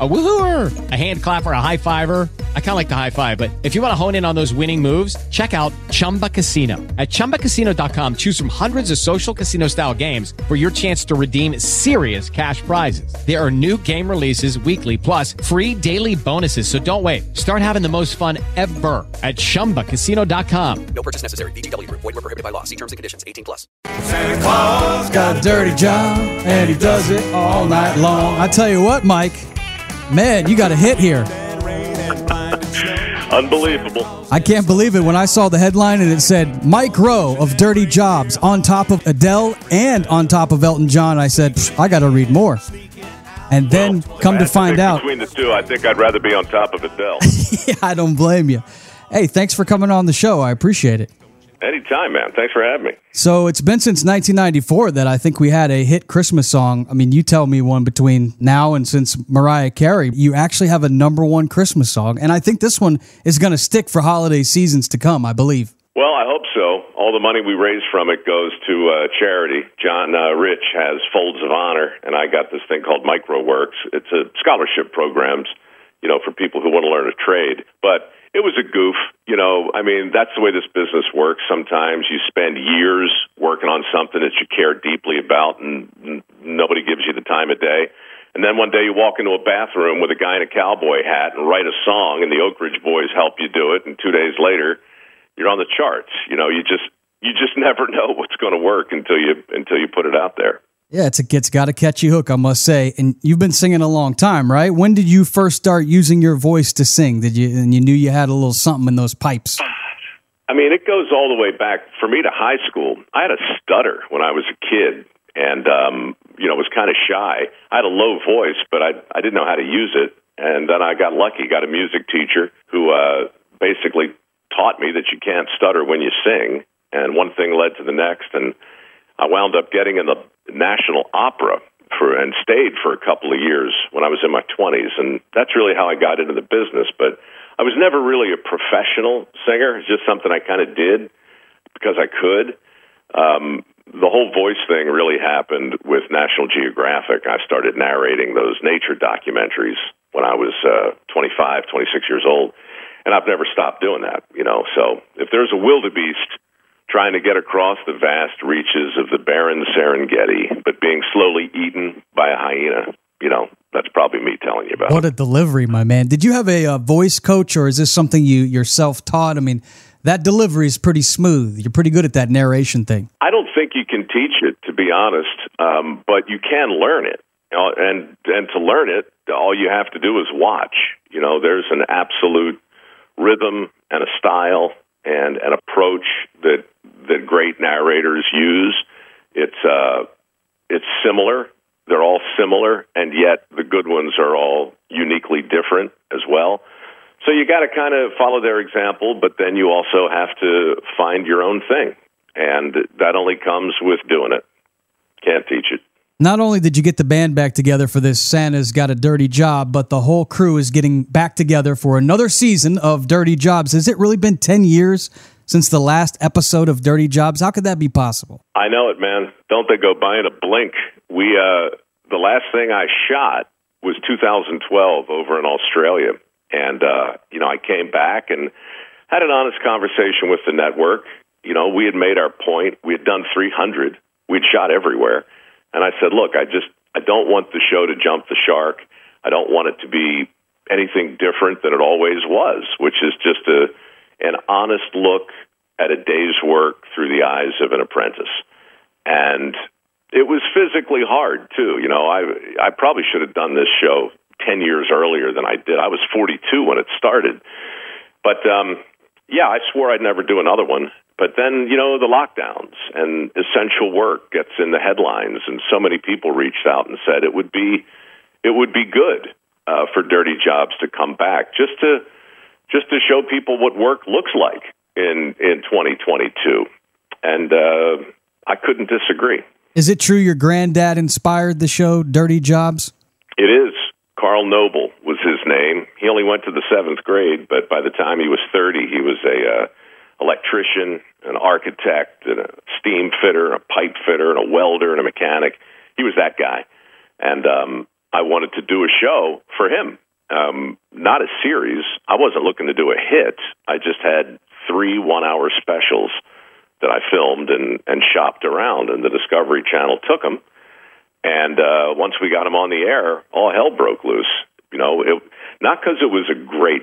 A woohooer, a hand clapper, a high fiver. I kind of like the high five, but if you want to hone in on those winning moves, check out Chumba Casino. At ChumbaCasino.com, choose from hundreds of social casino style games for your chance to redeem serious cash prizes. There are new game releases weekly, plus free daily bonuses. So don't wait. Start having the most fun ever at ChumbaCasino.com. No purchase necessary. VGW. Void were prohibited by law. See terms and conditions. 18 plus. Santa Claus got a dirty job, and he does it all night long. I tell you what, Mike. Man, you got a hit here. Unbelievable. I can't believe it when I saw the headline and it said Mike Rowe of Dirty Jobs on top of Adele and on top of Elton John. I said, I got to read more. And then well, come to find out. Between the two, I think I'd rather be on top of Adele. yeah, I don't blame you. Hey, thanks for coming on the show. I appreciate it. Anytime, man. Thanks for having me. So it's been since 1994 that I think we had a hit Christmas song. I mean, you tell me one between now and since Mariah Carey, you actually have a number one Christmas song. And I think this one is going to stick for holiday seasons to come, I believe. Well, I hope so. All the money we raise from it goes to uh, charity. John uh, Rich has Folds of Honor, and I got this thing called mikeroweWORKS. It's a scholarship programs, you know, for people who want to learn a trade. But it was a goof. You know, I mean, that's the way this business works. Sometimes you spend years working on something that you care deeply about, and nobody gives you the time of day. And then one day you walk into a bathroom with a guy in a cowboy hat and write a song, and the Oak Ridge Boys help you do it. And two days later, you're on the charts. You know, you just you just never know what's going to work until you until you put it out there. Yeah, it's a it's got a catchy hook, I must say. And you've been singing a long time, right? When did you first start using your voice to sing? Did you and you knew you had a little something in those pipes? I mean, it goes all the way back for me to high school. I had a stutter when I was a kid, and um, you know, was kind of shy. I had a low voice, but I I didn't know how to use it. And then I got lucky, got a music teacher who uh, basically taught me that you can't stutter when you sing. And one thing led to the next, and I wound up getting in the National Opera for and stayed for a couple of years when I was in my 20s and that's really how I got into the business but I was never really a professional singer. It's just something I kind of did because I could. Um the whole voice thing really happened with National Geographic. I started narrating those nature documentaries when I was uh 25 26 years old and I've never stopped doing that you know? So if there's a wildebeest trying to get across the vast reaches of the barren Serengeti, but being slowly eaten by a hyena. You know, that's probably me telling you about. What it. a delivery, my man! Did you have a, a voice coach, or is this something you yourself taught? I mean, that delivery is pretty smooth. You're pretty good at that narration thing. I don't think you can teach it, to be honest, um, but you can learn it. Know, and and to learn it, all you have to do is watch. You know, there's an absolute rhythm and a style and an approach that that great narrators use. It's uh, it's similar. They're all similar, and yet the good ones are all uniquely different as well. So you got to kind of follow their example, but then you also have to find your own thing, and that only comes with doing it. Can't teach it. Not only did you get the band back together for this Santa's Got a Dirty Job, but the whole crew is getting back together for another season of Dirty Jobs. Has it really been 10 years since the last episode of Dirty Jobs? How could that be possible? I know it, man. Don't they go by in a blink? We uh the last thing I shot was 2012 over in Australia. And uh, you know, I came back and had an honest conversation with the network. You know, we had made our point. We had done 300. We'd shot everywhere. And I said, "Look, I just I don't want the show to jump the shark. I don't want it to be anything different than it always was, which is just a an honest look at a day's work through the eyes of an apprentice. And it was physically hard too. You know, I I probably should have done this show 10 years earlier than I did. I was 42 when it started. But um yeah, I swore I'd never do another one, But then, you know, the lockdowns and essential work gets in the headlines, and so many people reached out and said it would be it would be good uh, for dirty jobs to come back, just to just to show people what work looks like in in 2022. And uh, I couldn't disagree. Is it true your granddad inspired the show Dirty Jobs? It is. Carl Noble was his name. He only went to the seventh grade, but by the time he was 30, he was a uh, electrician, an architect, and a steam fitter, and a pipe fitter, and a welder, and a mechanic. He was that guy. And um, I wanted to do a show for him. Um, not a series. I wasn't looking to do a hit. I just had three one hour specials that I filmed and, and shopped around, and the Discovery Channel took them. And uh, once we got them on the air, all hell broke loose. You know, it, not because it was a great.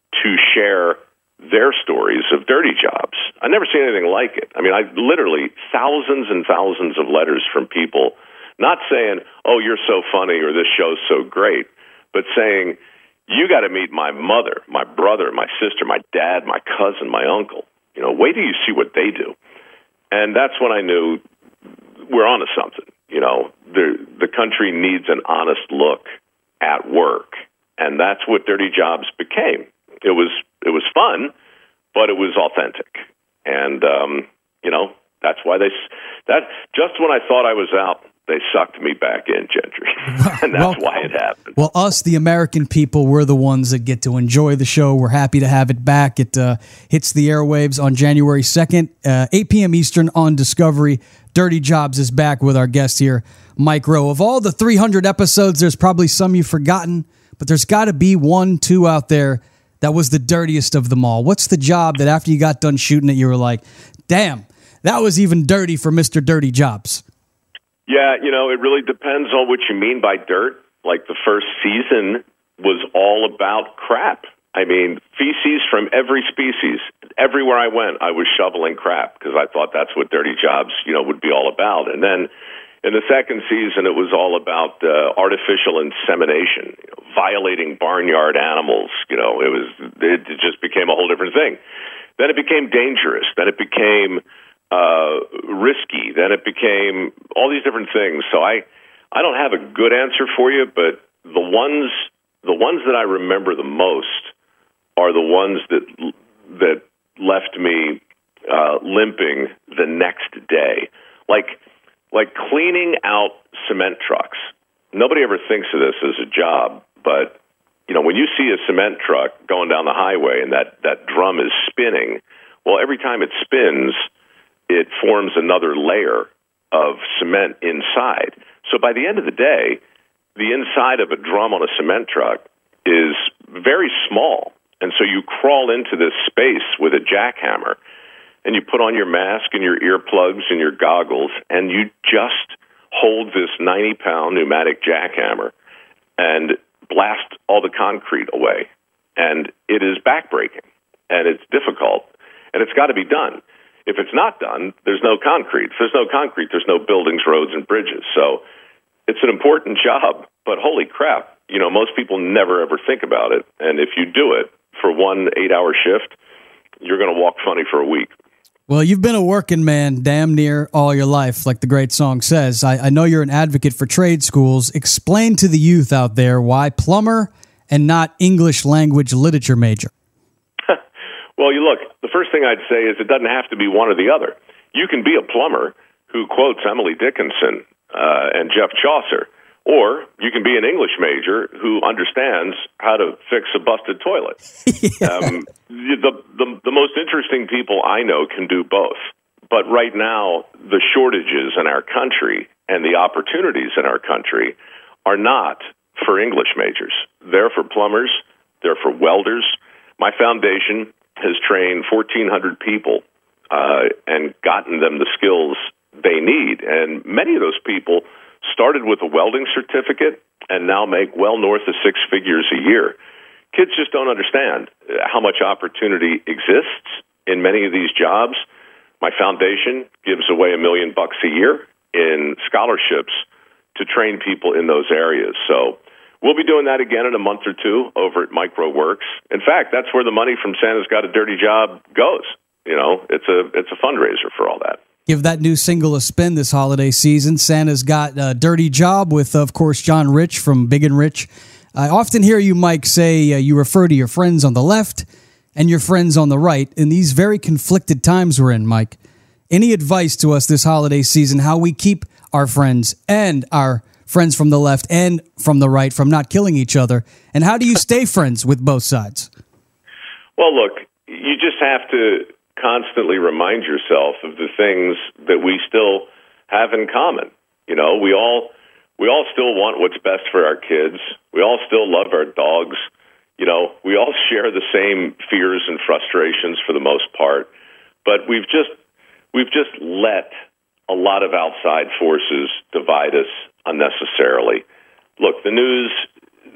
to share their stories of dirty jobs. I never seen anything like it. I mean, I literally thousands and thousands of letters from people not saying, "Oh, you're so funny" or "This show's so great," but saying, "You got to meet my mother, my brother, my sister, my dad, my cousin, my uncle." You know, wait till you see what they do. And that's when I knew we're onto something. You know, the the country needs an honest look at work, and that's what Dirty Jobs became it was it was fun, but it was authentic, and um, you know that's why they that just when I thought I was out, they sucked me back in, Gentry, and that's well, why it happened. Well, us, the American people, we're the ones that get to enjoy the show. We're happy to have it back. It uh, hits the airwaves on January 2nd, uh, 8 p.m. Eastern on Discovery. Dirty Jobs is back with our guest here, Mike Rowe. Of all the 300 episodes, there's probably some you've forgotten, but there's got to be one, two out there that was the dirtiest of them all? What's the job that after you got done shooting it, you were like, damn, that was even dirty for Mr. Dirty Jobs? Yeah, you know, it really depends on what you mean by dirt. Like the first season was all about crap. I mean, feces from every species. Everywhere I went, I was shoveling crap because I thought that's what dirty jobs, you know, would be all about. And then in the second season, it was all about uh, artificial insemination, you know, violating barnyard animals. You know, it was it just became a whole different thing. Then it became dangerous. Then it became uh, risky. Then it became all these different things. So I I don't have a good answer for you, but the ones the ones that I remember the most are the ones that that left me uh, limping the next day. Like like cleaning out cement trucks. Nobody ever thinks of this as a job, but you know, when you see a cement truck going down the highway and that that drum is spinning, well, every time it spins, it forms another layer of cement inside. So by the end of the day, the inside of a drum on a cement truck is very small. And so you crawl into this space with a jackhammer and you put on your mask and your earplugs and your goggles, and you just hold this 90 pound pneumatic jackhammer and blast all the concrete away. And it is backbreaking and it's difficult and it's got to be done. If it's not done, there's no concrete. If there's no concrete, there's no buildings, roads, and bridges. So it's an important job, but holy crap, you know, most people never ever think about it. And if you do it for one eight hour shift, you're going to walk funny for a week. Well, you've been a working man damn near all your life, like the great song says. I, I know you're an advocate for trade schools. Explain to the youth out there why plumber and not English language literature major? well, you look, the first thing I'd say is it doesn't have to be one or the other. You can be a plumber who quotes Emily Dickinson uh, and Jeff Chaucer, or you can be an English major who understands how to fix a busted toilet. yeah. um, the, the the most interesting people I know can do both. But right now, the shortages in our country and the opportunities in our country are not for English majors. They're for plumbers, they're for welders. My foundation has trained 1,400 people uh, and gotten them the skills they need. And many of those people started with a welding certificate and now make well north of six figures a year. Kids just don't understand how much opportunity exists in many of these jobs. My foundation gives away a million bucks a year in scholarships to train people in those areas. So we'll be doing that again in a month or two over at mikeroweWORKS. In fact, that's where the money from Santa's Got a Dirty Job goes. You know, it's a it's a fundraiser for all that. Give that new single a spin this holiday season. Santa's got a dirty job with, of course, John Rich from Big and Rich. I often hear you, Mike, say uh, you refer to your friends on the left and your friends on the right in these very conflicted times we're in, Mike. Any advice to us this holiday season how we keep our friends and our friends from the left and from the right from not killing each other? And how do you stay friends with both sides? Well, look, you just have to constantly remind yourself of the things that we still have in common. You know, we all we all still want what's best for our kids. We all still love our dogs. You know, we all share the same fears and frustrations for the most part, but we've just we've just let a lot of outside forces divide us unnecessarily. Look, the news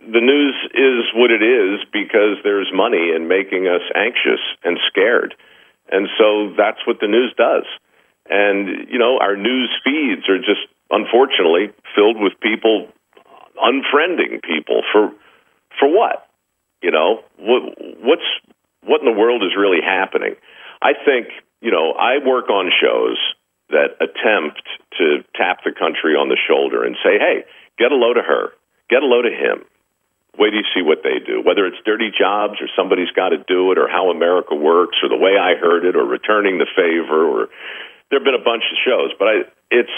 the news is what it is because there's money in making us anxious and scared. And so that's what the news does. And you know, our news feeds are just unfortunately filled with people unfriending people for for what? You know, what what's what in the world is really happening? I think you know, I work on shows that attempt to tap the country on the shoulder and say, hey, get a load of her, get a load of him. Wait do you see what they do, whether it's dirty jobs or somebody's got to do it or how America works or the way I heard it or returning the favor or there have been a bunch of shows, but I, it's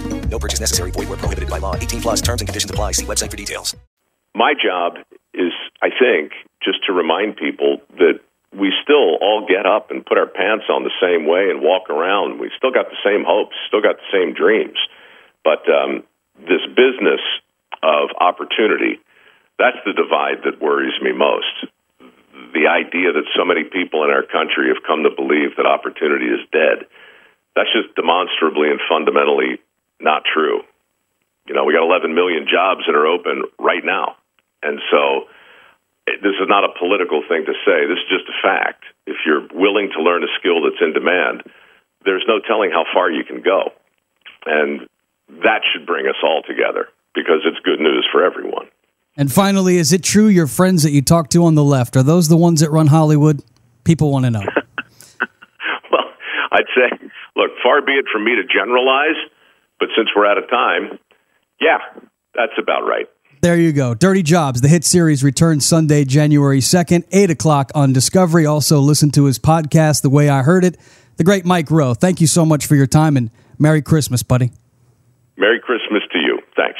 No purchase necessary. Void where prohibited by law. 18 plus terms and conditions apply. See website for details. My job is, I think, just to remind people that we still all get up and put our pants on the same way and walk around. We've still got the same hopes, still got the same dreams. But um, this business of opportunity, that's the divide that worries me most. The idea that so many people in our country have come to believe that opportunity is dead. That's just demonstrably and fundamentally not true. You know, we got 11 million jobs that are open right now. And so this is not a political thing to say. This is just a fact. If you're willing to learn a skill that's in demand, there's no telling how far you can go. And that should bring us all together because it's good news for everyone. And finally, is it true your friends that you talk to on the left are those the ones that run Hollywood? People want to know. well, I'd say, look, far be it from me to generalize, but since we're out of time, yeah, that's about right. There you go. Dirty Jobs, the hit series, returns Sunday, January 2nd, 8 o'clock on Discovery. Also, listen to his podcast, The Way I Heard It. The great Mike Rowe. Thank you so much for your time and Merry Christmas, buddy. Merry Christmas to you. Thanks.